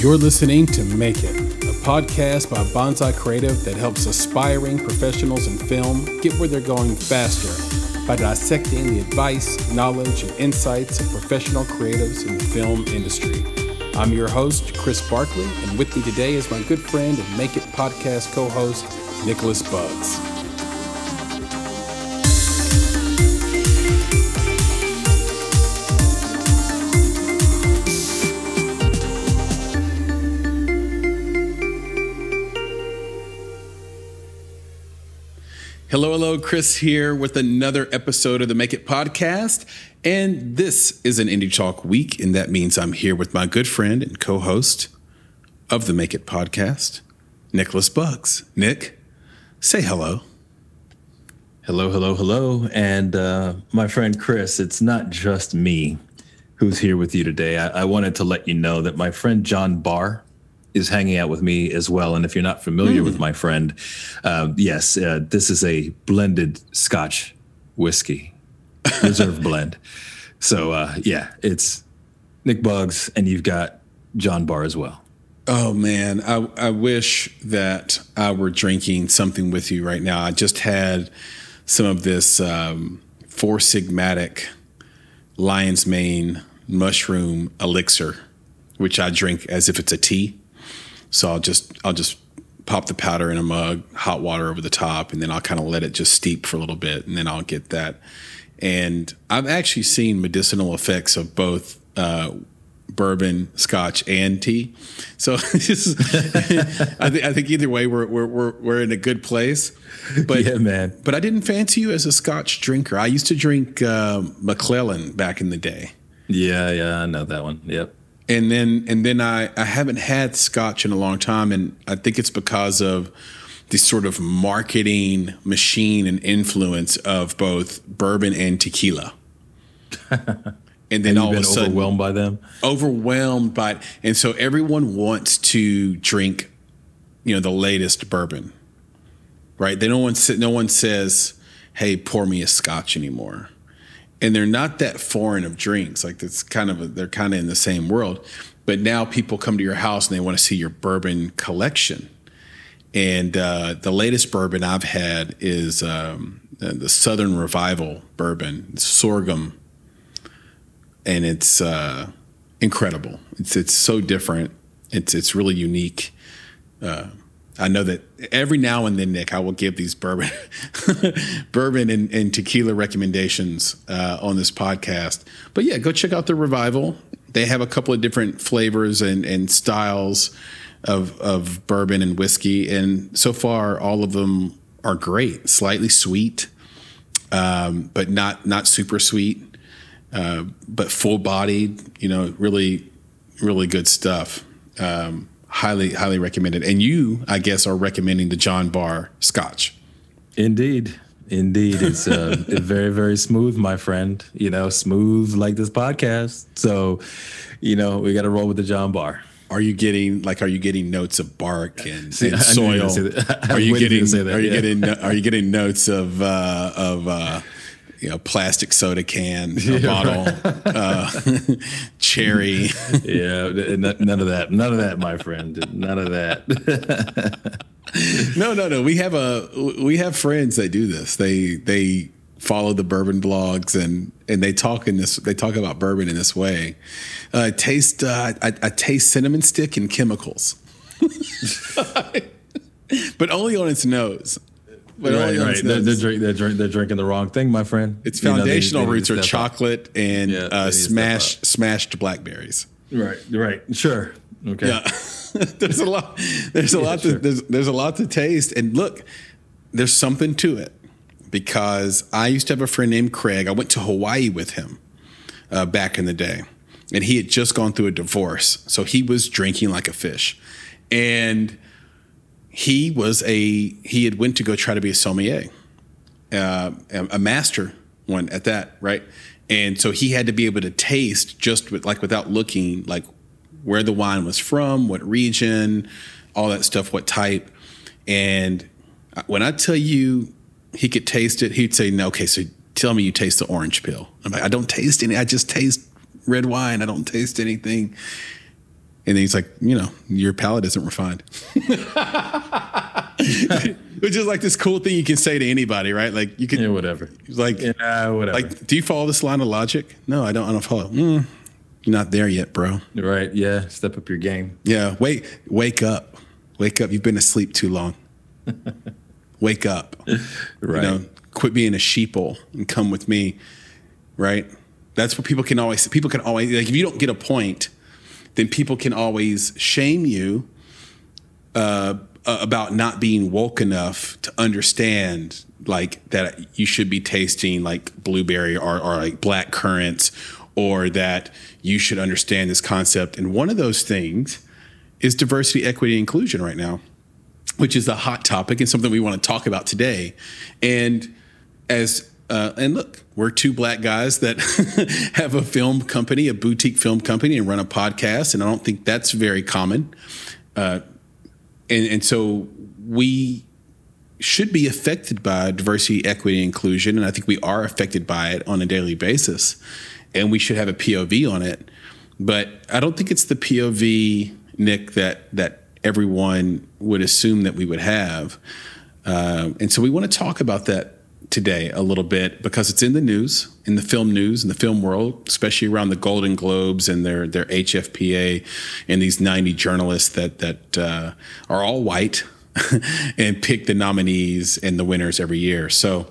You're listening to Make It, a podcast by Bonsai Creative that helps aspiring professionals in film get where they're going faster by dissecting the advice, knowledge, and insights of professional creatives in the film industry. I'm your host, Chris Barkley, and with me today is my good friend and Make It podcast co host, Nicholas Bugs. Hello, hello, Chris here with another episode of the Make It podcast. And this is an Indie Talk week, and that means I'm here with my good friend and co host of the Make It podcast, Nicholas Bugs. Nick, say hello. Hello, hello, hello. And uh, my friend Chris, it's not just me who's here with you today. I, I wanted to let you know that my friend John Barr, is hanging out with me as well. And if you're not familiar mm. with my friend, uh, yes, uh, this is a blended Scotch whiskey, reserve blend. So uh, yeah, it's Nick Bugs, and you've got John Barr as well. Oh man, I, I wish that I were drinking something with you right now. I just had some of this um, Four Sigmatic lion's mane mushroom elixir, which I drink as if it's a tea. So I'll just I'll just pop the powder in a mug, hot water over the top, and then I'll kind of let it just steep for a little bit, and then I'll get that. And I've actually seen medicinal effects of both uh, bourbon, scotch, and tea. So is, I, th- I, think either way, we're, we're, we're, we're in a good place. But yeah, man. But I didn't fancy you as a scotch drinker. I used to drink uh, Macallan back in the day. Yeah, yeah, I know that one. Yep and then and then I, I haven't had scotch in a long time and i think it's because of the sort of marketing machine and influence of both bourbon and tequila. And then all of a sudden overwhelmed by them? Overwhelmed by it. and so everyone wants to drink you know the latest bourbon right? They no one no one says hey pour me a scotch anymore and they're not that foreign of drinks. Like it's kind of a, they're kind of in the same world. But now people come to your house and they want to see your bourbon collection. And uh, the latest bourbon I've had is um, the Southern Revival bourbon, sorghum, and it's uh, incredible. It's it's so different. It's it's really unique. Uh, I know that every now and then, Nick, I will give these bourbon, bourbon and, and, tequila recommendations uh, on this podcast. But yeah, go check out the revival. They have a couple of different flavors and, and styles of of bourbon and whiskey, and so far all of them are great. Slightly sweet, um, but not not super sweet, uh, but full bodied. You know, really, really good stuff. Um, highly highly recommended. And you, I guess, are recommending the John Barr Scotch. Indeed. Indeed, it's uh, very, very smooth, my friend. You know, smooth like this podcast. So, you know, we got to roll with the John Barr. Are you getting like? Are you getting notes of bark and, See, and soil? Are you getting? Are you yeah. getting? Are you getting notes of uh, of uh, you know, plastic soda can, a yeah, bottle, right. uh, cherry. yeah, none of that. None of that, my friend. None of that. no, no, no. We have a we have friends that do this. They they follow the bourbon blogs and and they talk in this. They talk about bourbon in this way. Uh, taste. Uh, I, I taste cinnamon stick and chemicals. but only on its nose. But right, right. They're, they're, drink, they're, drink, they're, drinking the wrong thing, my friend. Its foundational you know, they, they roots are chocolate up. and yeah, uh, smashed smashed blackberries. Right, right, sure. Okay. Yeah. there's a lot. There's a yeah, lot. To, there's there's a lot to taste. And look, there's something to it because I used to have a friend named Craig. I went to Hawaii with him uh, back in the day, and he had just gone through a divorce, so he was drinking like a fish, and he was a he had went to go try to be a sommelier, uh, a master one at that, right? And so he had to be able to taste just with, like without looking like where the wine was from, what region, all that stuff, what type. And when I tell you he could taste it, he'd say, "No, okay, so tell me you taste the orange peel." I'm like, "I don't taste any. I just taste red wine. I don't taste anything." And then he's like, you know, your palate isn't refined. Which is like this cool thing you can say to anybody, right? Like you can, Yeah, whatever. like, Yeah, whatever. like, do you follow this line of logic? No, I don't. I don't follow. Mm, you're not there yet, bro. right. Yeah. Step up your game. Yeah, Wait. wake up, wake up. You've been asleep too long. wake up. Right. You know, quit being a sheeple and come with me. Right. That's what people can always. People can always like if you don't get a point, then people can always shame you uh, about not being woke enough to understand like that you should be tasting like blueberry or, or like black currants or that you should understand this concept. And one of those things is diversity equity inclusion right now which is a hot topic and something we want to talk about today. And as uh, and look, we're two black guys that have a film company, a boutique film company, and run a podcast. And I don't think that's very common. Uh, and, and so we should be affected by diversity, equity, inclusion. And I think we are affected by it on a daily basis. And we should have a POV on it. But I don't think it's the POV, Nick, that, that everyone would assume that we would have. Uh, and so we want to talk about that today a little bit because it's in the news, in the film news, in the film world, especially around the Golden Globes and their their HFPA and these 90 journalists that that uh, are all white and pick the nominees and the winners every year. So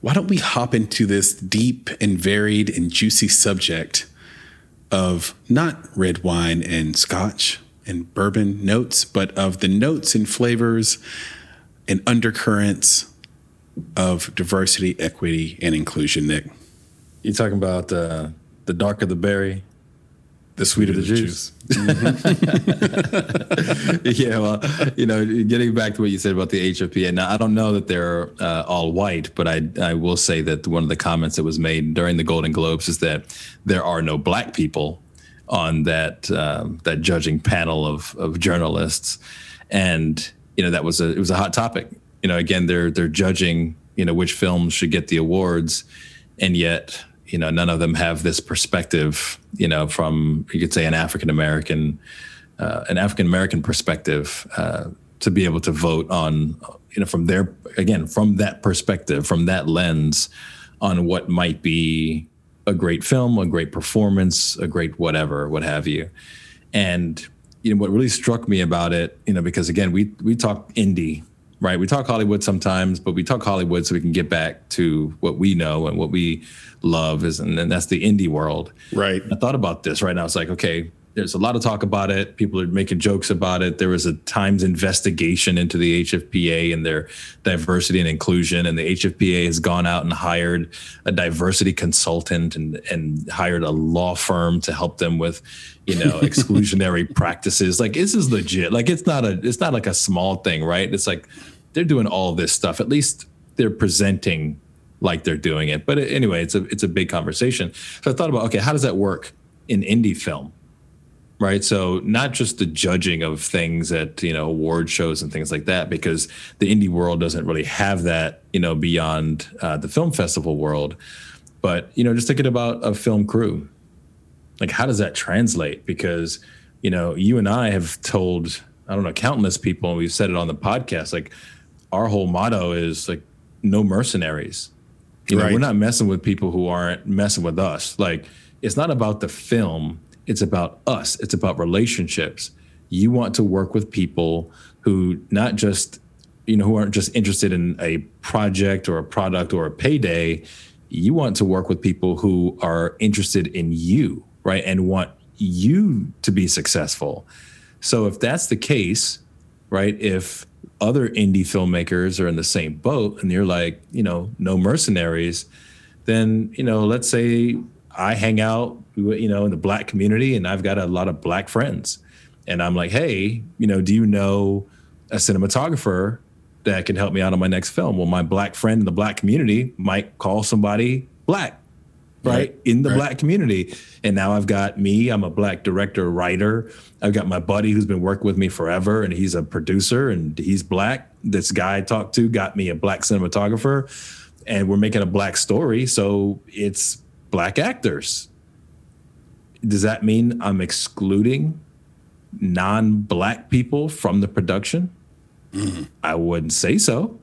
why don't we hop into this deep and varied and juicy subject of not red wine and scotch and bourbon notes, but of the notes and flavors and undercurrents of diversity, equity, and inclusion, Nick. You talking about uh, the darker the berry, The sweeter the the juice. juice. yeah, well, you know, getting back to what you said about the HFPA. Now, I don't know that they're uh, all white, but I I will say that one of the comments that was made during the Golden Globes is that there are no black people on that um, that judging panel of of journalists, and you know that was a it was a hot topic. You know, again, they're they're judging you know which films should get the awards, and yet you know none of them have this perspective. You know, from you could say an African American uh, an African American perspective uh, to be able to vote on, you know, from their again from that perspective, from that lens, on what might be a great film, a great performance, a great whatever, what have you. And you know what really struck me about it, you know, because again we we talk indie, right? We talk Hollywood sometimes, but we talk Hollywood so we can get back to what we know and what we love is, and, and that's the indie world. Right. I thought about this right now. It's like, okay, there's a lot of talk about it. People are making jokes about it. There was a Times investigation into the HFPA and their diversity and inclusion, and the HFPA has gone out and hired a diversity consultant and and hired a law firm to help them with, you know, exclusionary practices. Like this is legit. Like it's not a it's not like a small thing, right? It's like they're doing all this stuff. At least they're presenting like they're doing it. But anyway, it's a it's a big conversation. So I thought about okay, how does that work in indie film? Right? So not just the judging of things at you know award shows and things like that because the indie world doesn't really have that you know beyond uh, the film festival world. But you know just thinking about a film crew like how does that translate? Because you know you and i have told i don't know countless people and we've said it on the podcast like our whole motto is like no mercenaries. You know Right. we're not messing with people who aren't messing with us. Like it's not about the film it's about us. It's about relationships. You want to work with people who not just you know who aren't just interested in a project or a product or a payday. You want to work with people who are interested in you right and want you to be successful. So if that's the case right if other indie filmmakers are in the same boat and you're like you know no mercenaries then you know let's say i hang out you know in the black community and i've got a lot of black friends. And i'm like hey you know do you know a cinematographer that can help me out on my next film? Well my black friend in the black community might call somebody black right, Right, in the right. black community. And now i've got me i'm a black director writer. I've got my buddy who's been working with me forever and he's a producer and he's black. This guy i talked to got me a black cinematographer and we're making a black story. So it's black actors does that mean i'm excluding non-black people from the production? Mm-hmm. I wouldn't say so.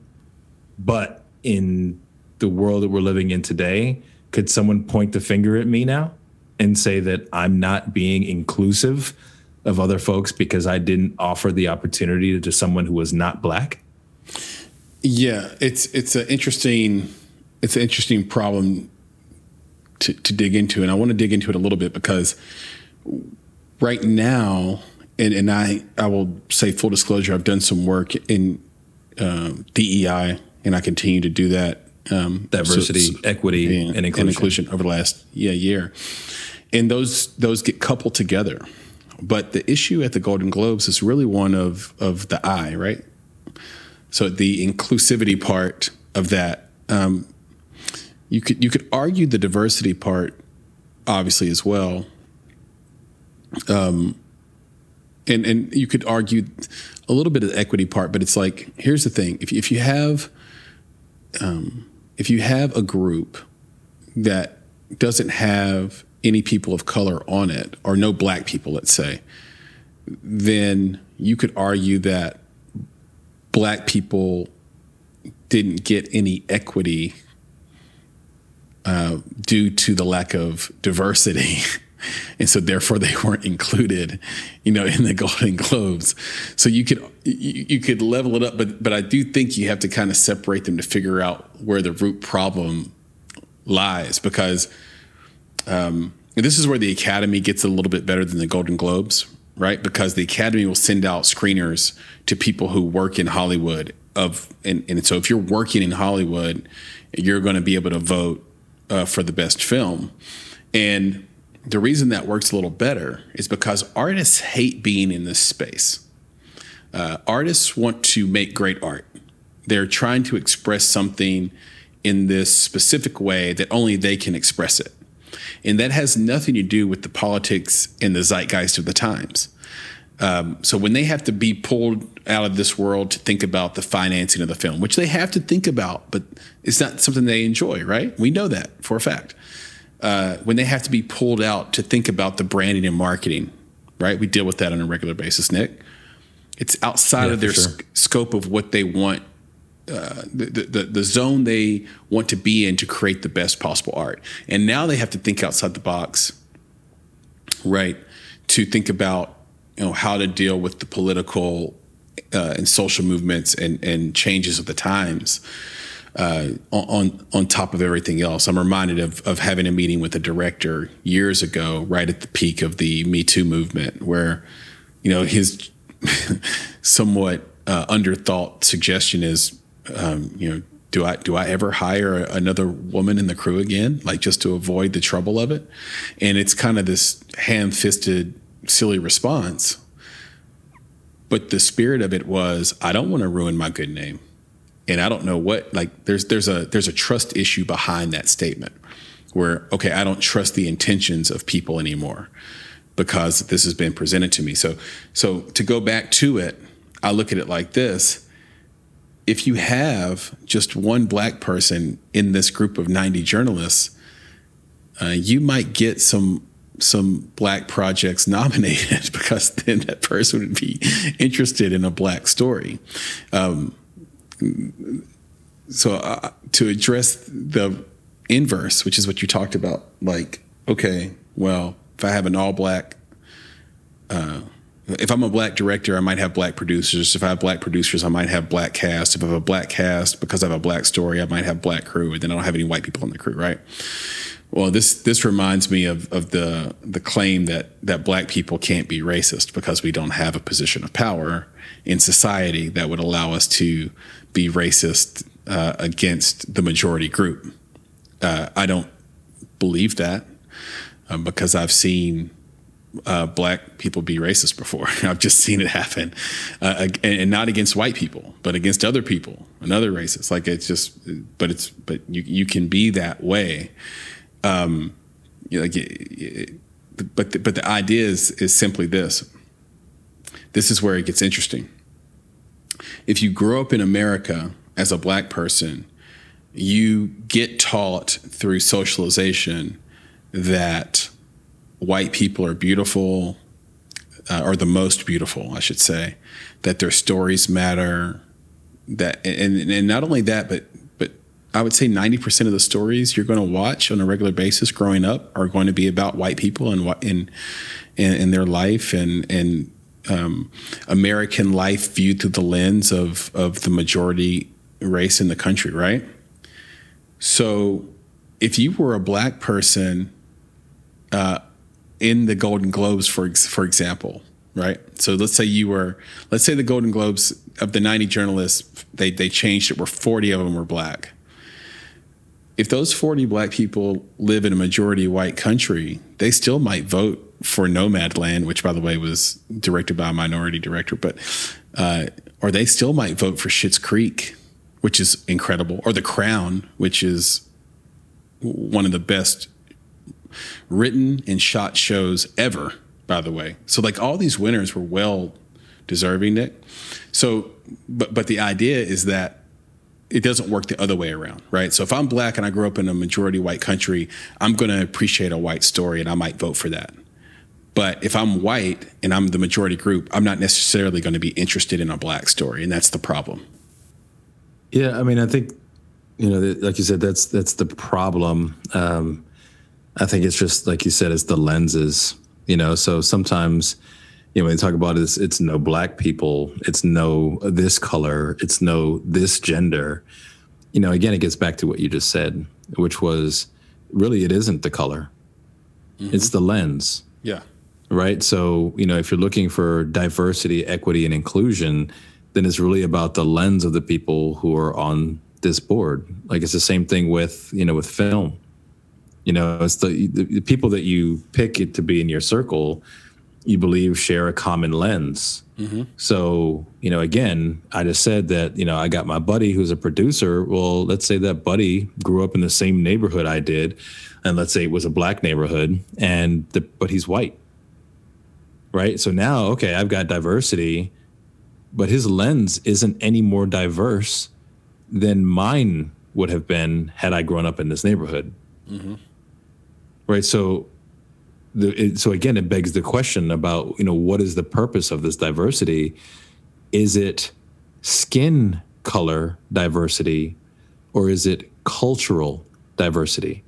But in the world that we're living in today, could someone point the finger at me now and say that I'm not being inclusive of other folks because I didn't offer the opportunity to someone who was not black? Yeah, it's it's an interesting it's an interesting problem to, to dig into, and I want to dig into it a little bit because right now, and, and I I will say full disclosure, I've done some work in um, DEI, and I continue to do that. Um, Diversity, so- so- equity, and, and inclusion. over the last yeah, year, and those those get coupled together. But the issue at the Golden Globes is really one of of the I, right? So the inclusivity part of that, um, you could you could argue the diversity part, obviously as well. Um, and and you could argue a little bit of the equity part, but it's like here's the thing: if if you have, um, if you have a group that doesn't have any people of color on it, or no black people, let's say, then you could argue that black people didn't get any equity uh, due to the lack of diversity. And so, therefore, they weren't included, you know, in the Golden Globes. So you could you, you could level it up, but but I do think you have to kind of separate them to figure out where the root problem lies, because um, this is where the Academy gets a little bit better than the Golden Globes, right? Because the Academy will send out screeners to people who work in Hollywood of, and, and so if you're working in Hollywood, you're going to be able to vote uh, for the best film. And the reason that works a little better is because artists hate being in this space. Uh, artists want to make great art. They're trying to express something in this specific way that only they can express it. And that has nothing to do with the politics and the zeitgeist of the times. Um, so when they have to be pulled out of this world to think about the financing of the film, which they have to think about, but it's not something they enjoy, right? We know that for a fact. Uh, when they have to be pulled out to think about the branding and marketing, right? We deal with that on a regular basis, Nick. It's outside Yeah, of their sure. sc- scope of what they want, uh, the, the, the zone they want to be in to create the best possible art. And now they have to think outside the box, right? To think about you know how to deal with the political uh, and social movements and, and changes of the times uh, on on top of everything else. I'm reminded of of having a meeting with a director years ago, right at the peak of the Me Too movement, where you know his somewhat uh, underthought suggestion is, um, you know, do I do I ever hire another woman in the crew again, like just to avoid the trouble of it? And it's kind of this ham-fisted, silly response. But the spirit of it was, I don't want to ruin my good name and I don't know what like there's there's a there's a trust issue behind that statement where okay I don't trust the intentions of people anymore because this has been presented to me so so to go back to it I look at it like this if you have just one black person in this group of 90 journalists uh, you might get some some black projects nominated because then that person would be interested in a black story um, so uh, to address the inverse, which is what you talked about, like, okay, well, if I have an all black, uh, if I'm a black director, I might have black producers. If I have black producers, I might have black cast. If I have a black cast, because I have a black story, I might have black crew, and then I don't have any white people on the crew, right? Well, this this reminds me of of the the claim that that black people can't be racist because we don't have a position of power in society that would allow us to be racist uh, against the majority group. Uh, I don't believe that um, because I've seen uh, black people be racist before. I've just seen it happen, uh, and, and not against white people, but against other people and other races. Like it's just, but it's, but you you can be that way. Um, you know, like, but the, but the idea is is simply this. This is where it gets interesting. If you grow up in America as a black person, you get taught through socialization that white people are beautiful, uh, or the most beautiful, I should say, that their stories matter. That and and not only that, but I would say ninety percent of the stories you're going to watch on a regular basis growing up are going to be about white people and what in in their life and and um, American life viewed through the lens of of the majority race in the country, right? So, if you were a black person uh, in the Golden Globes, for for example, right? So let's say you were, let's say the Golden Globes of the 90 journalists, they they changed it where 40 of them were black. If those 40 black people live in a majority white country, they still might vote for Nomadland, which by the way was directed by a minority director, but uh, or they still might vote for Schitt's Creek, which is incredible, or The Crown, which is one of the best written and shot shows ever, by the way. So like all these winners were well deserving, Nick. So, but but the idea is that it doesn't work the other way around, right? So if I'm black and I grew up in a majority white country, I'm going to appreciate a white story and I might vote for that. But if I'm white and I'm the majority group, I'm not necessarily going to be interested in a black story, and that's the problem. Yeah, I mean, I think you know, like you said, that's that's the problem. Um, I think it's just like you said, it's the lenses. You know, so sometimes you know when they talk about it, it's no black people, it's no this color, it's no this gender. You know, again, it gets back to what you just said, which was really it isn't the color, mm-hmm. it's the lens. Yeah. Right. So you know, if you're looking for diversity, equity, and inclusion, then it's really about the lens of the people who are on this board. Like it's the same thing with you know with film you know it's the, the people that you pick it to be in your circle you believe share a common lens. Mm-hmm. so you know again i just said that you know i got my buddy who's a producer. Well let's say that buddy grew up in the same neighborhood i did and let's say it was a black neighborhood and the, but he's white. Right? So now okay i've got diversity but his lens isn't any more diverse than mine would have been had i grown up in this neighborhood. Mm-hmm. Right? So, the, it, so again, it begs the question about you know what is the purpose of this diversity? Is it skin color diversity, or is it cultural diversity?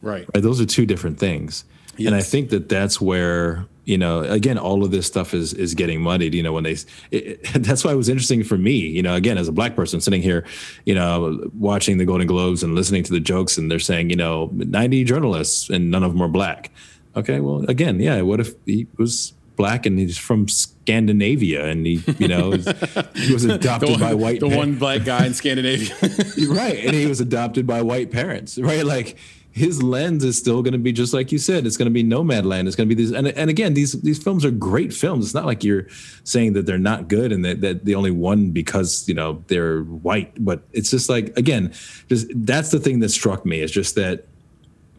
Right. Right. Those are two different things, yes. and I think that that's where you know, again, all of this stuff is is getting muddied. You know, when they, it, that's why it was interesting for me. You know, again, as a black person sitting here, you know, watching the Golden Globes and listening to the jokes, and they're saying, you know, ninety journalists and none of them are black. Okay, well, again, yeah. What if he was black and he's from Scandinavia and he, you know, he was adopted one, by white. The one black guy in Scandinavia, right? And he was adopted by white parents, right? Like his lens is still going to be just like you said. It's going to be Nomadland. It's going to be these, and, and again, these these films are great films. It's not like you're saying that they're not good and that, that they only won because you know they're white. But it's just like again, just that's the thing that struck me is just that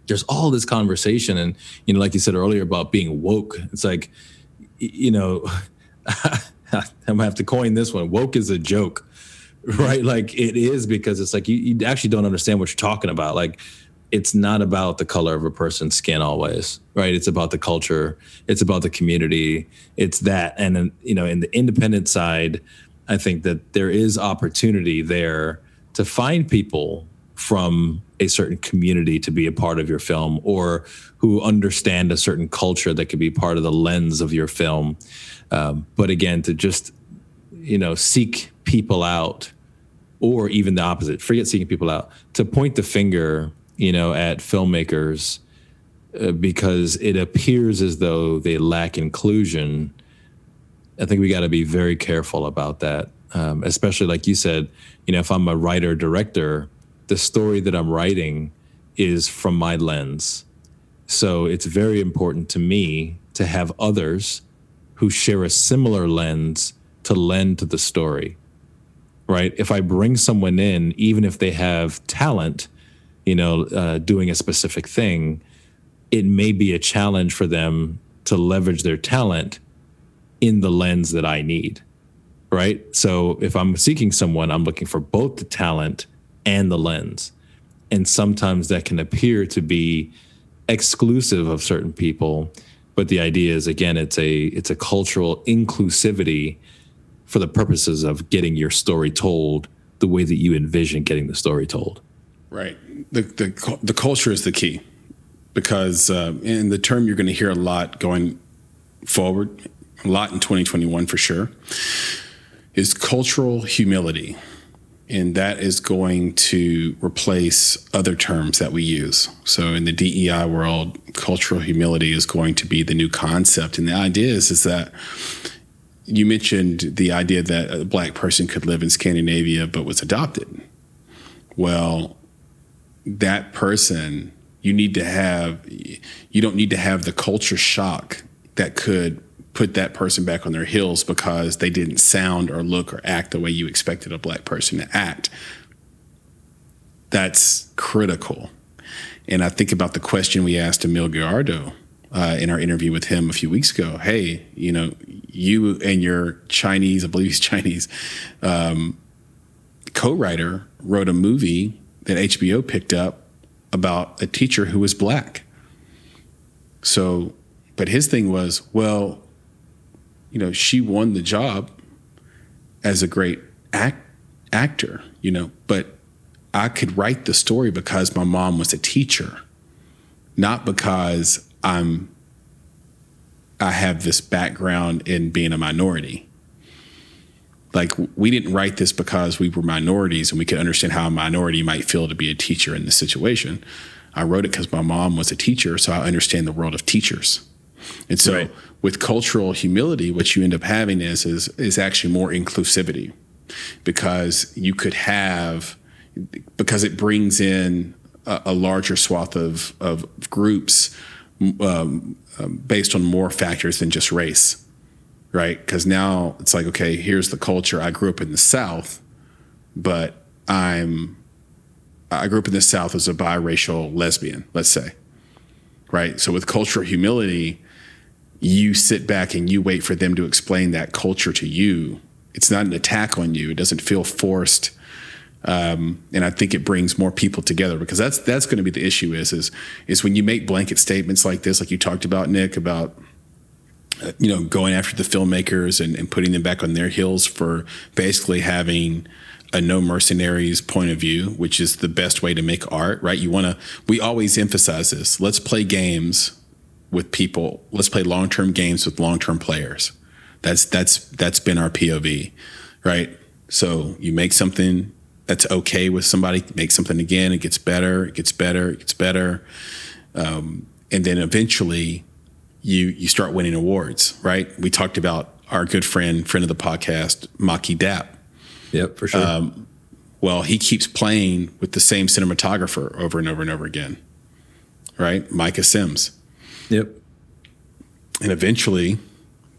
there's all this conversation, and you know, like you said earlier about being woke. It's like, you know, I'm gonna have to coin this one. Woke is a joke right? Like it is because it's like you, you actually don't understand what you're talking about. Like it's not about the color of a person's skin always right? It's about the culture. It's about the community. It's that. And you know in the independent side i think that there is opportunity there to find people from a certain community to be a part of your film or who understand a certain culture that could be part of the lens of your film. Um, but again to just you know seek people out or even the opposite forget seeking people out to point the finger you know, at filmmakers uh, because it appears as though they lack inclusion. I think we got to be very careful about that, um, especially like you said. You know, if I'm a writer director, the story that I'm writing is from my lens. So it's very important to me to have others who share a similar lens to lend to the story. Right? If I bring someone in, even if they have talent, you know, uh, doing a specific thing, it may be a challenge for them to leverage their talent in the lens that I need. Right. So if I'm seeking someone, I'm looking for both the talent and the lens. And sometimes that can appear to be exclusive of certain people. but the idea is again, it's a it's a cultural inclusivity for the purposes of getting your story told the way that you envision getting the story told. Right. The the the culture is the key because uh, in the term you're going to hear a lot going forward, a lot in 2021 for sure, is cultural humility. And that is going to replace other terms that we use. So in the DEI world, cultural humility is going to be the new concept. And the idea is, is that you mentioned the idea that a black person could live in Scandinavia but was adopted. Well, that person you need to have you don't need to have the culture shock that could put that person back on their heels because they didn't sound or look or act the way you expected a black person to act. That's critical. And i think about the question we asked emil gallardo uh, in our interview with him a few weeks ago. Hey you know you and your chinese i believe he's chinese um, co-writer wrote a movie that hbo picked up about a teacher who was black. So, but his thing was, well, you know, she won the job as a great act, actor, you know, but I could write the story because my mom was a teacher, not because I'm I have this background in being a minority like we didn't write this because we were minorities and we could understand how a minority might feel to be a teacher in this situation. I wrote it because my mom was a teacher, so I understand the world of teachers. And so right. with cultural humility, what you end up having is is is actually more inclusivity because you could have because it brings in a, a larger swath of of groups um, um, based on more factors than just race right? Because now it's like, okay, here's the culture. I grew up in the South, but I'm I grew up in the South as a biracial lesbian, let's say, right? So with cultural humility, you sit back and you wait for them to explain that culture to you. It's not an attack on you. It doesn't feel forced. Um, and I think it brings more people together because that's that's going to be the issue is is is when you make blanket statements like this, like you talked about, Nick, about you know, going after the filmmakers and, and putting them back on their heels for basically having a no mercenaries point of view, which is the best way to make art, right? You want to, we always emphasize this. Let's play games with people. Let's play long term games with long term players. That's, that's, that's been our POV, right? So you make something that's okay with somebody, make something again, it gets better, it gets better, it gets better. Um, and then eventually you you start winning awards, right? We talked about our good friend, friend of the podcast, Maki Dap. Yep, for sure. Um, well, he keeps playing with the same cinematographer over and over and over again, right? Micah Sims. Yep. And eventually,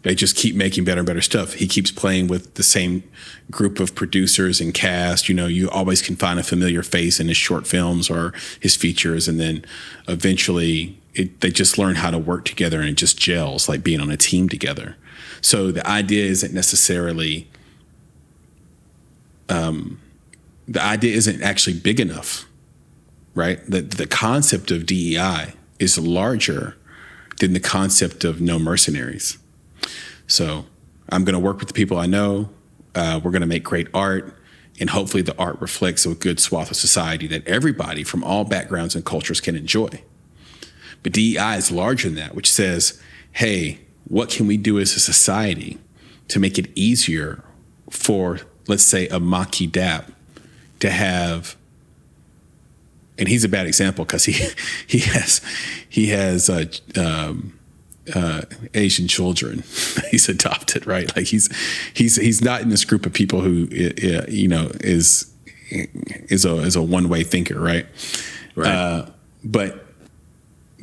they just keep making better and better stuff. He keeps playing with the same group of producers and cast. You know, you always can find a familiar face in his short films or his features, and then eventually it, they just learn how to work together and it just gels like being on a team together. So the idea isn't necessarily, um, the idea isn't actually big enough, right? The, the concept of DEI is larger than the concept of no mercenaries. So I'm going to work with the people I know. Uh, we're going to make great art. And hopefully, the art reflects a good swath of society that everybody from all backgrounds and cultures can enjoy. But DEI is larger than that, which says, hey, what can we do as a society to make it easier for, let's say, a Maki Dap to have and he's a bad example because he he has he has uh, um, uh, Asian children he's adopted right like he's he's he's not in this group of people who you know is is a is a one way thinker right right uh, but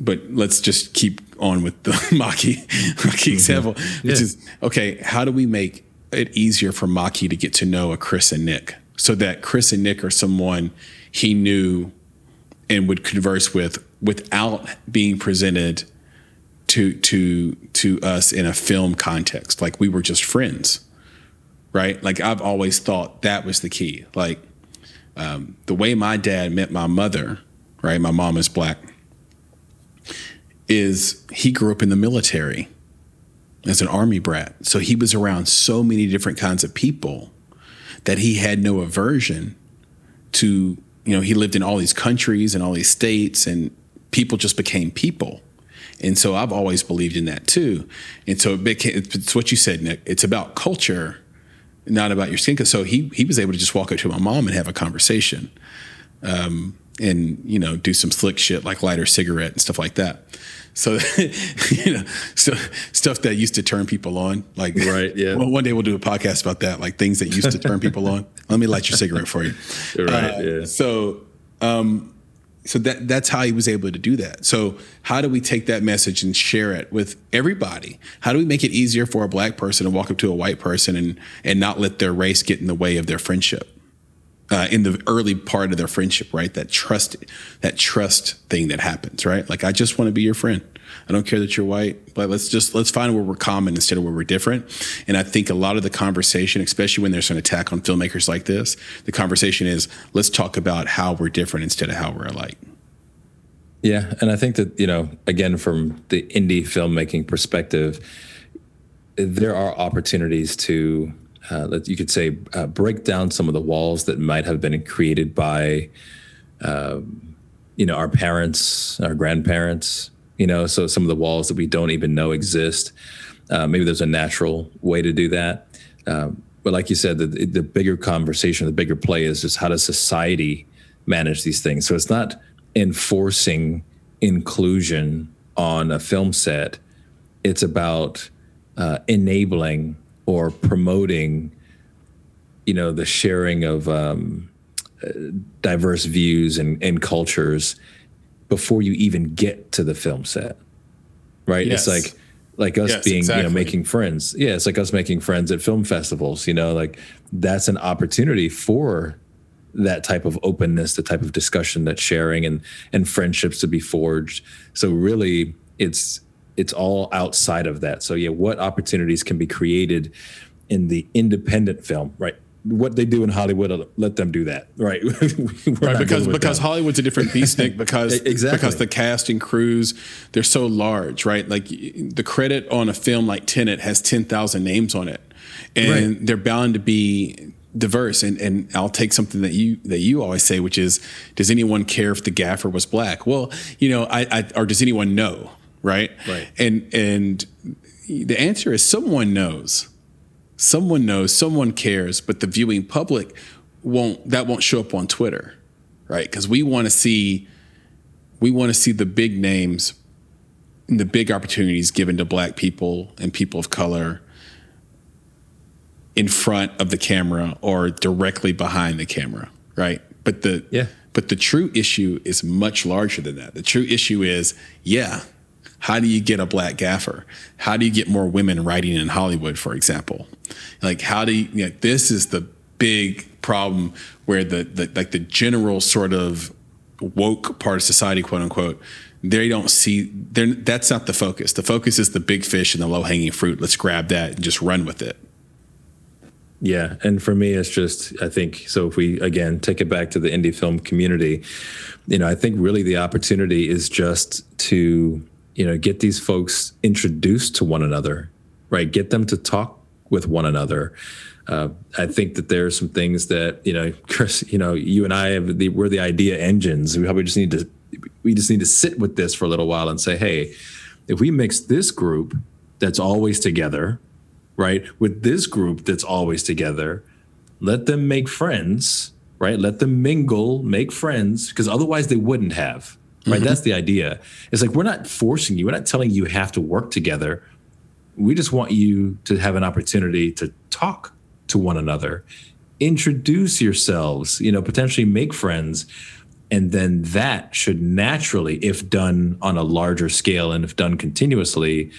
but let's just keep on with the Maki Maki example, yeah. which is okay. How do we make it easier for Maki to get to know a Chris and Nick, so that Chris and Nick are someone he knew and would converse with without being presented to to to us in a film context, like we were just friends, right? Like I've always thought that was the key. Like um, the way my dad met my mother, right? My mom is black is he grew up in the military as an army brat. So he was around so many different kinds of people that he had no aversion to, you know, he lived in all these countries and all these states and people just became people. And so I've always believed in that too. And so it became, it's what you said, Nick. It's about culture, not about your skin. Cause so he, he was able to just walk up to my mom and have a conversation. Um, and, you know, do some slick shit like light her cigarette and stuff like that. So, you know, so stuff that used to turn people on, like right, yeah. Well, one day we'll do a podcast about that, like things that used to turn people on. Let me light your cigarette for you. Right. Uh, yeah. So, um, so that that's how he was able to do that. So how do we take that message and share it with everybody? How do we make it easier for a black person to walk up to a white person and and not let their race get in the way of their friendship? uh, in the early part of their friendship, right? That trust, that trust thing that happens, right? Like, I just want to be your friend. I don't care that you're white, but let's just let's find where we're common instead of where we're different. And I think a lot of the conversation, especially when there's an attack on filmmakers like this, the conversation is let's talk about how we're different instead of how we're alike. Yeah, and I think that you know, again, from the indie filmmaking perspective, there are opportunities to uh, you could say, uh, break down some of the walls that might have been created by, uh, you know, our parents, our grandparents. You know, so some of the walls that we don't even know exist. Uh, maybe there's a natural way to do that. Um, but like you said, the, the bigger conversation, the bigger play is just how does society manage these things? So it's not enforcing inclusion on a film set. It's about uh, enabling or promoting you know the sharing of um, diverse views and, and cultures before you even get to the film set right yes. it's like like us yes, being exactly. you know making friends yeah it's like us making friends at film festivals you know like that's an opportunity for that type of openness the type of discussion that sharing and and friendships to be forged so really it's it's all outside of that. So yeah, what opportunities can be created in the independent film, right? What they do in Hollywood, let them do that, right? right, because because them. Hollywood's a different beast, Nick. Because exactly. because the cast and crews they're so large, right? Like the credit on a film like Tenet has ten thousand names on it, and right. they're bound to be diverse and and I'll take something that you that you always say which is does anyone care if the gaffer was black well you know I, I or does anyone know right? Right. And and the answer is someone knows. Someone knows, someone cares, but the viewing public won't that won't show up on Twitter, right? Cuz we want to see we want to see the big names and the big opportunities given to black people and people of color in front of the camera or directly behind the camera, right? But the yeah. but the true issue is much larger than that. The true issue is, yeah, how do you get a black gaffer? How do you get more women writing in Hollywood, for example? Like, how do you, you know, this is the big problem where the, the, like the general sort of woke part of society, quote unquote, they don't see, that's not the focus. The focus is the big fish and the low hanging fruit. Let's grab that and just run with it. Yeah. And for me, it's just, I think, so if we, again, take it back to the indie film community, you know, I think really the opportunity is just to you know get these folks introduced to one another right get them to talk with one another uh, I think that there are some things that you know, Chris. You know, you and I have the, we're the idea engines. We probably just need to we just need to sit with this for a little while and say, hey, if we mix this group that's always together, right, with this group that's always together, let them make friends, right? Let them mingle, make friends, because otherwise they wouldn't have right? Mm-hmm. That's the idea. It's like we're not forcing you. We're not telling you have to work together. We just want you to have an opportunity to talk to one another, introduce yourselves, you know, potentially make friends. And then that should naturally, if done on a larger scale and if done continuously,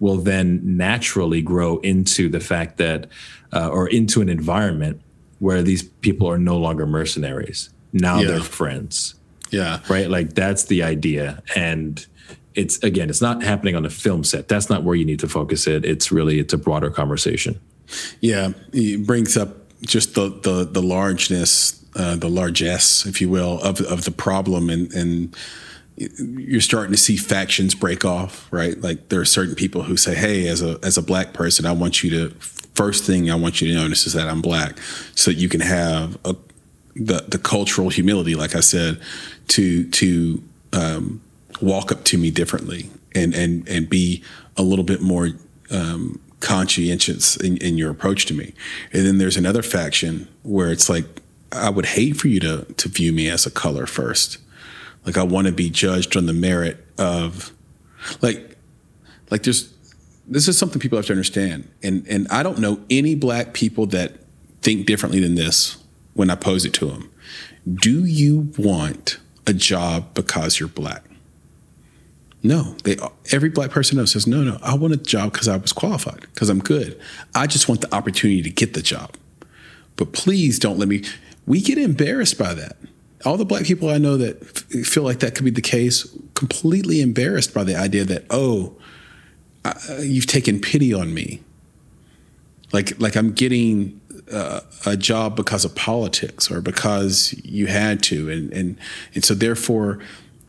will then naturally grow into the fact that, uh, or into an environment where these people are no longer mercenaries. Now yeah. they're friends yeah. Right. Like that's the idea. And it's again, it's not happening on a film set. That's not where you need to focus it. It's really it's a broader conversation. Yeah. It brings up just the the the largeness, uh, the largesse, if you will, of of the problem and and you're starting to see factions break off, right? Like there are certain people who say, "Hey, as a as a black person, I want you to first thing I want you to notice is that I'm black, so you can have a, the the cultural humility, like I said, to to um, walk up to me differently and and and be a little bit more um, conscientious in, in your approach to me. And then there's another faction where it's like I would hate for you to to view me as a color first. Like I want to be judged on the merit of like like there's this is something people have to understand. And and I don't know any black people that think differently than this when I pose it to them. Do you want a job because you're black? No, they every black person knows says no, no. I want a job because I was qualified because I'm good. I just want the opportunity to get the job. But please don't let me. We get embarrassed by that. All the black people I know that f- feel like that could be the case, completely embarrassed by the idea that oh, uh, you've taken pity on me. Like like I'm getting a job because of politics or because you had to, and and and so therefore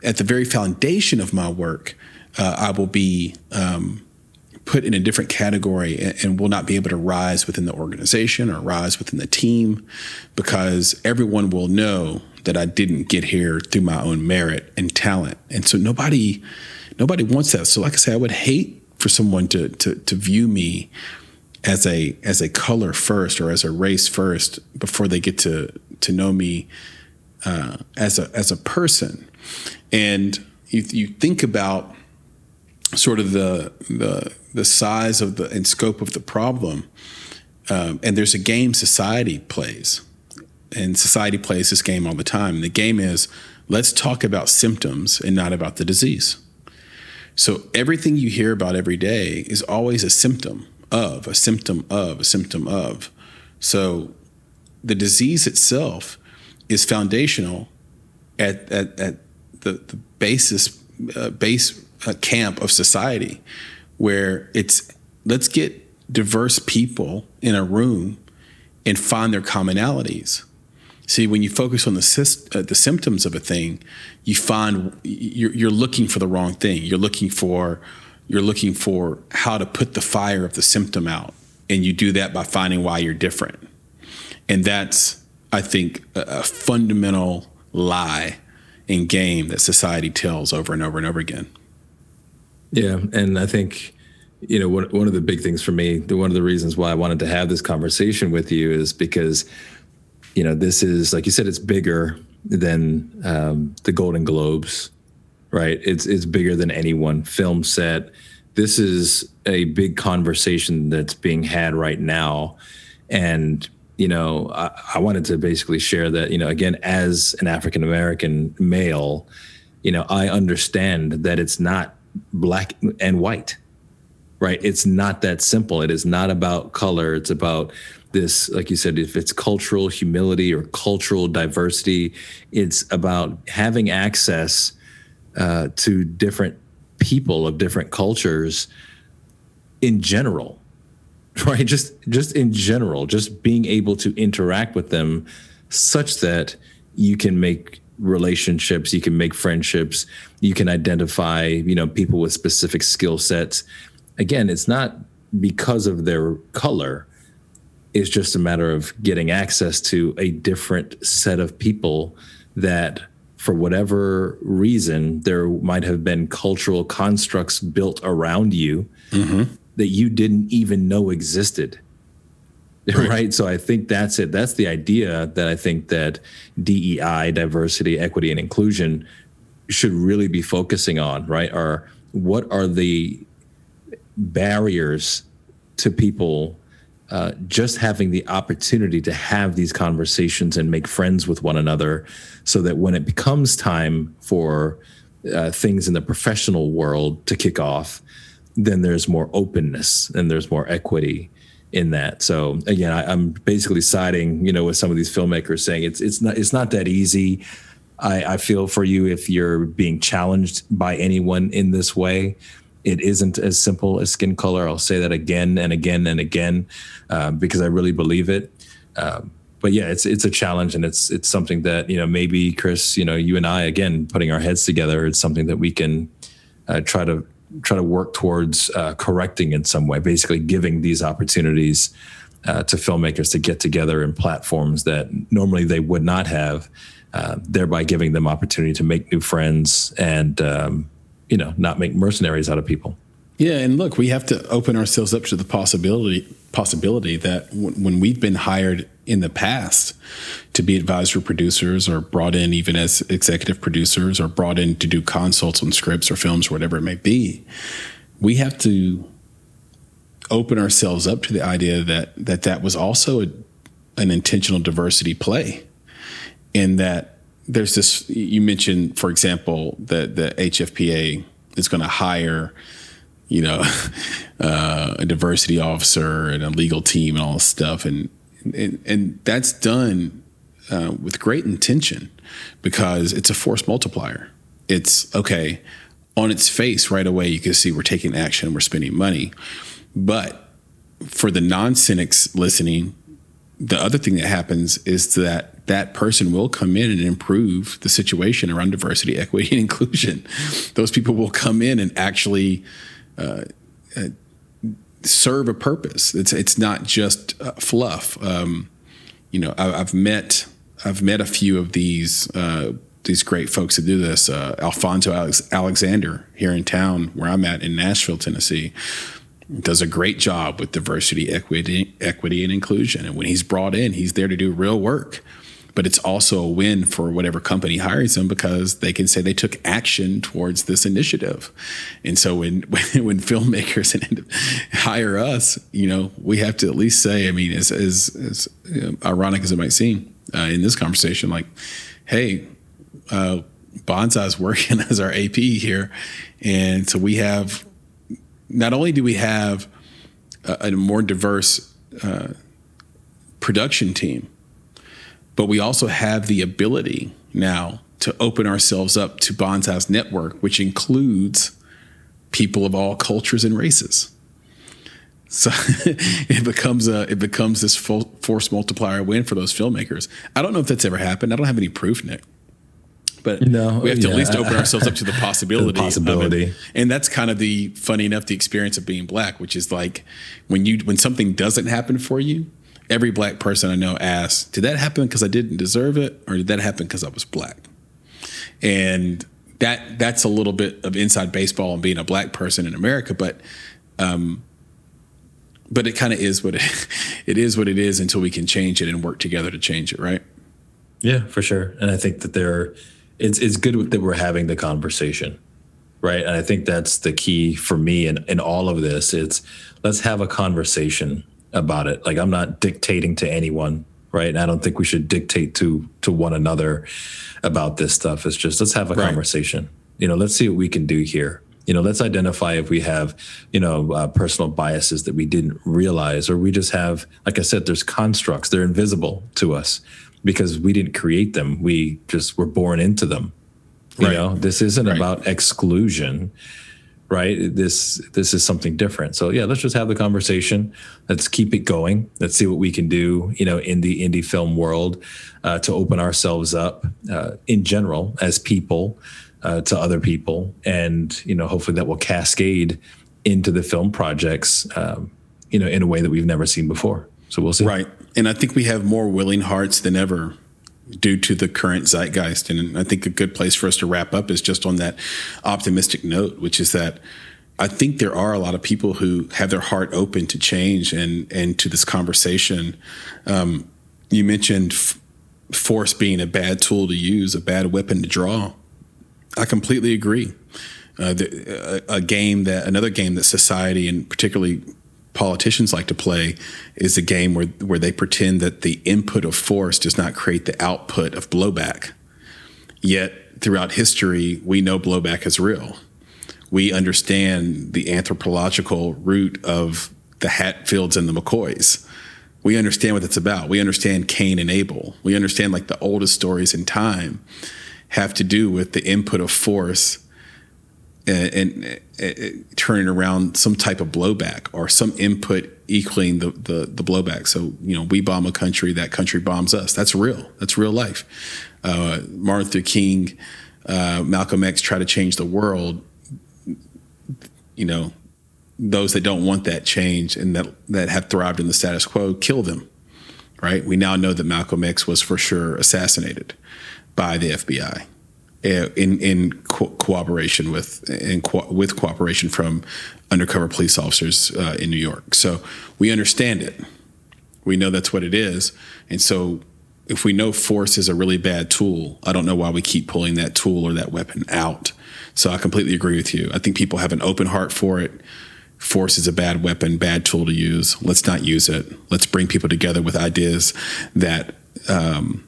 at the very foundation of my work, uh, I will be um, put in a different category and, and, will not be able to rise within the organization or rise within the team because everyone will know that I didn't get here through my own merit and talent. And so nobody nobody wants that. So like I say, I would hate for someone to to, to view me as a as a color first or as a race first before they get to to know me uh, as a as a person. And you, you think about sort of the, the, the size of the and scope of the problem. Um, and there's a game society plays, and society plays this game all the time. And the game is let's talk about symptoms and not about the disease. So everything you hear about every day is always a symptom of, a symptom of, a symptom of. So the disease itself is foundational at, at, at the, the basis uh, base uh, camp of society where it's let's get diverse people in a room and find their commonalities. See, when you focus on the uh, the symptoms of a thing, you find you're, you're looking for the wrong thing. You're looking for you're looking for how to put the fire of the symptom out, and you do that by finding why you're different. And that's, I think, a, a fundamental lie in game that society tells over and over and over again. Yeah, and I think you know one one of the big things for me, the one of the reasons why I wanted to have this conversation with you is because you know this is like you said, it's bigger than um, the Golden Globes, right? It's it's bigger than any one film set. This is a big conversation that's being had right now, and you know, I, I, wanted to basically share that, you know, again, as an African American male, you know, I understand that it's not black and white, right? It's not that simple. It is not about color. It's about this, like you said, if it's cultural humility or cultural diversity, it's about having access uh, to different people of different cultures in general right? Just just in general just being able to interact with them such that you can make relationships you can make friendships you can identify you know people with specific skill sets. Again it's not because of their color. It's just a matter of getting access to a different set of people that for whatever reason there might have been cultural constructs built around you mm-hmm that you didn't even know existed. Right. right. So I think that's it. That's the idea that I think that DEI, diversity, equity, and inclusion should really be focusing on, right? Are what are the barriers to people uh, just having the opportunity to have these conversations and make friends with one another so that when it becomes time for uh, things in the professional world to kick off, then there's more openness and there's more equity in that. So again, I, am basically siding, you know, with some of these filmmakers saying it's it's not it's not that easy. I, I feel for you if you're being challenged by anyone in this way. It isn't as simple as skin color. I'll say that again and again and again uh, because I really believe it. Um, but yeah, it's it's a challenge, and it's it's something that you know maybe Chris, you know, you and I again putting our heads together, it's something that we can uh, try to try to work towards uh, correcting in some way. Basically, giving these opportunities uh, to filmmakers to get together in platforms that normally they would not have, uh, thereby giving them opportunity to make new friends and um, you know not make mercenaries out of people. Yeah, and look, we have to open ourselves up to the possibility possibility that w- when we've been hired in the past to be advisory producers or brought in even as executive producers or brought in to do consults on scripts or films or whatever it may be, we have to open ourselves up to the idea that that that was also a, an intentional diversity play, in that there's this. You mentioned, for example, that the HFPA is going to hire you know, uh, a diversity officer and a legal team and all this stuff. And, and, and that's done uh, with great intention because it's a force multiplier. It's okay on its face right away. You can see we're taking action, we're spending money. But for the non cynics listening, the other thing that happens is that that person will come in and improve the situation around diversity, equity, and inclusion. Those people will come in and actually uh, uh, serve a purpose. It's it's not just uh, fluff. Um, you know, I, have met I've met a few of these uh, these great folks that do this. Uh, Alfonso Alex, Alexander here in town, where I'm at in Nashville, Tennessee, does a great job with diversity, equity, equity, and inclusion. And when he's brought in, he's there to do real work but it's also a win for whatever company hires them because they can say they took action towards this initiative. And so when when, when filmmakers hire us, you know, we have to at least say, I mean, as as, as ironic as it might seem uh, in this conversation, like, hey, uh, Bonsai's working as our AP here, and so we have. Not only do we have a, a more diverse uh, production team, but we also have the ability now to open ourselves up to Bonsai's network, which includes people of all cultures and races. So it becomes a it becomes this force multiplier win for those filmmakers. I don't know if that's ever happened. I don't have any proof, Nick. But no, we have to yeah. at least open ourselves up to the possibility. the possibility. And that's kind of the funny enough the experience of being black, which is like when you when something doesn't happen for you, every black person I know asks, did that happen because I didn't deserve it, or did that happen because I was black? And that that's a little bit of inside baseball and being a black person in America, but um, but it kind of is what it, it is what it is until we can change it and work together to change it, right? Yeah, for sure. And I think that there, it's it's good that we're having the conversation, right? And I think that's the key for me in in all of this. It's let's have a conversation about it. Like I'm not dictating to anyone, right? And I don't think we should dictate to to one another about this stuff. It's just let's have a right. conversation. You know, let's see what we can do here. You know, let's identify if we have, you know, uh, personal biases that we didn't realize, or we just have, like I said, there's constructs. They're invisible to us because we didn't create them. We just were born into them. You right. know, this isn't right. about exclusion right? This this is something different. So yeah let's just have the conversation. Let's keep it going. Let's see what we can do you know in the indie film world uh, to open ourselves up uh, in general as people uh, to other people. And you know hopefully that will cascade into the film projects um, you know in a way that we've never seen before. So we'll see. Right. And i think we have more willing hearts than ever due to the current zeitgeist. And I think a good place for us to wrap up is just on that optimistic note, which is that I think there are a lot of people who have their heart open to change and and to this conversation. Um, you mentioned f- force being a bad tool to use, a bad weapon to draw. I completely agree. Uh, the, a, a game that another game that society and particularly politicians like to play is a game where where they pretend that the input of force does not create the output of blowback. Yet throughout history, we know blowback is real. We understand the anthropological root of the Hatfields and the McCoys. We understand what it's about. We understand Cain and Abel. We understand like the oldest stories in time have to do with the input of force and, and, and, turning around some type of blowback or some input equaling the, the, the blowback. So you know, we bomb a country, that country bombs us. That's real. That's real life. Uh, Martin Luther King, uh, Malcolm X try to change the world. You know, those that don't want that change and that that have thrived in the status quo, kill them. Right? We now know that Malcolm X was for sure assassinated by the FBI in in co- cooperation with in co- with cooperation from undercover police officers uh, in New York. So we understand it. We know that's what it is, and so if we know force is a really bad tool, I don't know why we keep pulling that tool or that weapon out. So I completely agree with you. I think people have an open heart for it force is a bad weapon, bad tool to use. Let's not use it. Let's bring people together with ideas that um,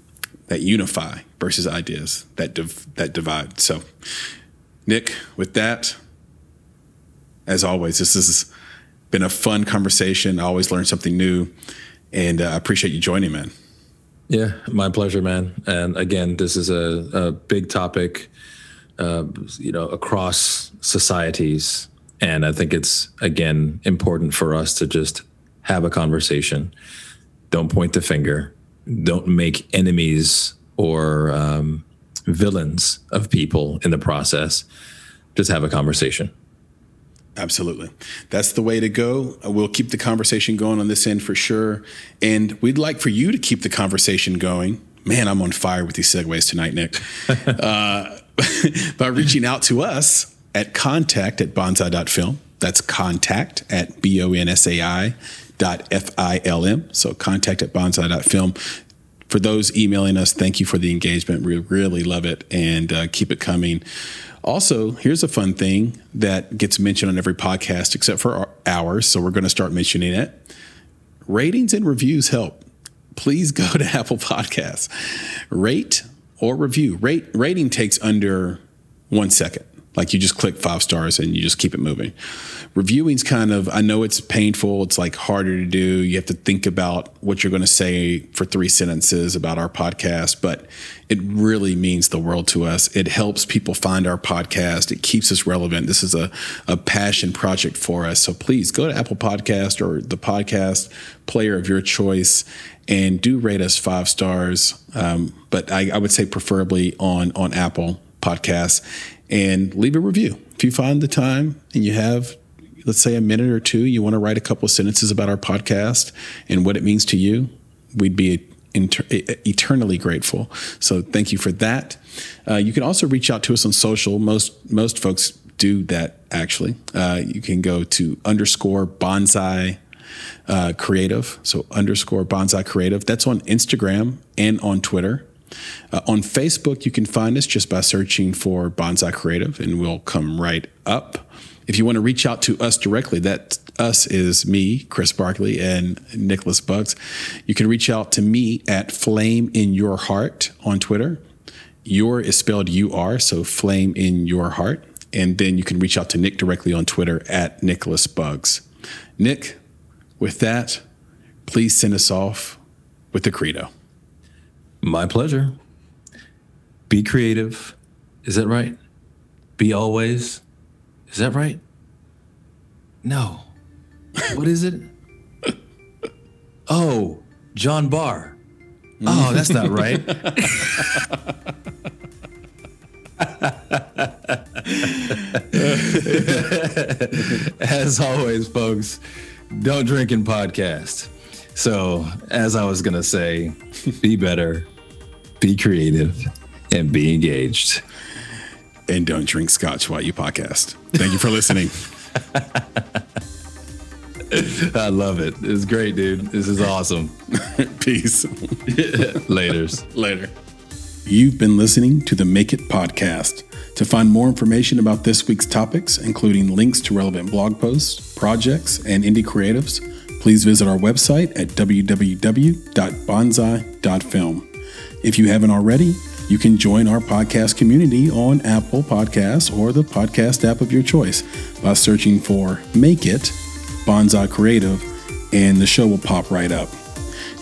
that unify versus ideas that div- that divide. So, Nick, with that, as always, this has been a fun conversation. I always learn something new, and uh, I appreciate you joining, man. Yeah, my pleasure, man. And again, this is a, a big topic, uh, you know, across societies and I think it's, again, important for us to just have a conversation. Don't point the finger. Don't make enemies or um, villains of people in the process. Just have a conversation. Absolutely. That's the way to go. We'll keep the conversation going on this end for sure. And we'd like for you to keep the conversation going. Man, I'm on fire with these segues tonight, Nick. uh, by reaching out to us at contact at bonsai.film. That's contact at B O N S A I dot F I L M. So contact at bonsai.film. For those emailing us, thank you for the engagement. We really love it and uh, keep it coming. Also, here's a fun thing that gets mentioned on every podcast except for ours. So we're going to start mentioning it. Ratings and reviews help. Please go to Apple Podcasts, rate or review. Rate rating takes under one second. Like you just click five stars and you just keep it moving. Reviewing's kind of, I know it's painful. It's like harder to do. You have to think about what you're going to say for three sentences about our podcast, but it really means the world to us. It helps people find our podcast. It keeps us relevant. This is a, a passion project for us. So please go to Apple Podcast or the podcast player of your choice and do rate us five stars. Um, but I, I would say preferably on, on Apple Podcasts and leave a review. If you find the time and you have, let's say, a minute or two, you want to write a couple of sentences about our podcast and what it means to you, we'd be inter- eternally grateful. So thank you for that. Uh, you can also reach out to us on social. Most most folks do that actually. Uh, you can go to underscore bonsai uh, creative. So underscore bonsai creative. That's on Instagram and on Twitter. Uh, on Facebook, you can find us just by searching for Bonsai Creative, and we'll come right up. If you want to reach out to us directly, that us is me, Chris Barkley, and Nicholas Bugs. You can reach out to me at Flame in Your Heart on Twitter. Your is spelled U R, so Flame in Your Heart. And then you can reach out to Nick directly on Twitter at Nicholas Bugs. Nick, with that, please send us off with the credo. My pleasure. Be creative. Is that right? Be always. Is that right? No. what is it? Oh, John Barr. Oh, that's not right. as always, folks, don't drink and podcast. So, as I was going to say, be better, be creative, and be engaged. And don't drink scotch while you podcast. Thank you for listening. I love it. It's great, dude. This is awesome. Peace. Laters. Later. You've been listening to the Make It podcast. To find more information about this week's topics, including links to relevant blog posts, projects, and indie creatives, please visit our website at www.bonsai.film. If you haven't already, you can join our podcast community on Apple Podcasts or the podcast app of your choice by searching for Make It Bonsai Creative, and the show will pop right up.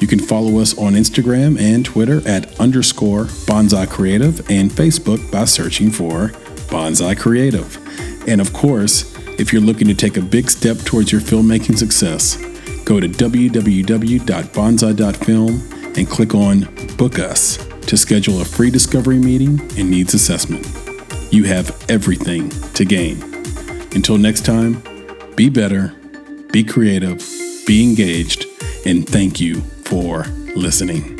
You can follow us on Instagram and Twitter at underscore Bonsai Creative and Facebook by searching for Bonsai Creative. And of course, if you're looking to take a big step towards your filmmaking success, go to www.bonsai.film and click on Book Us to schedule a free discovery meeting and needs assessment. You have everything to gain. Until next time, be better, be creative, be engaged, and thank you for listening.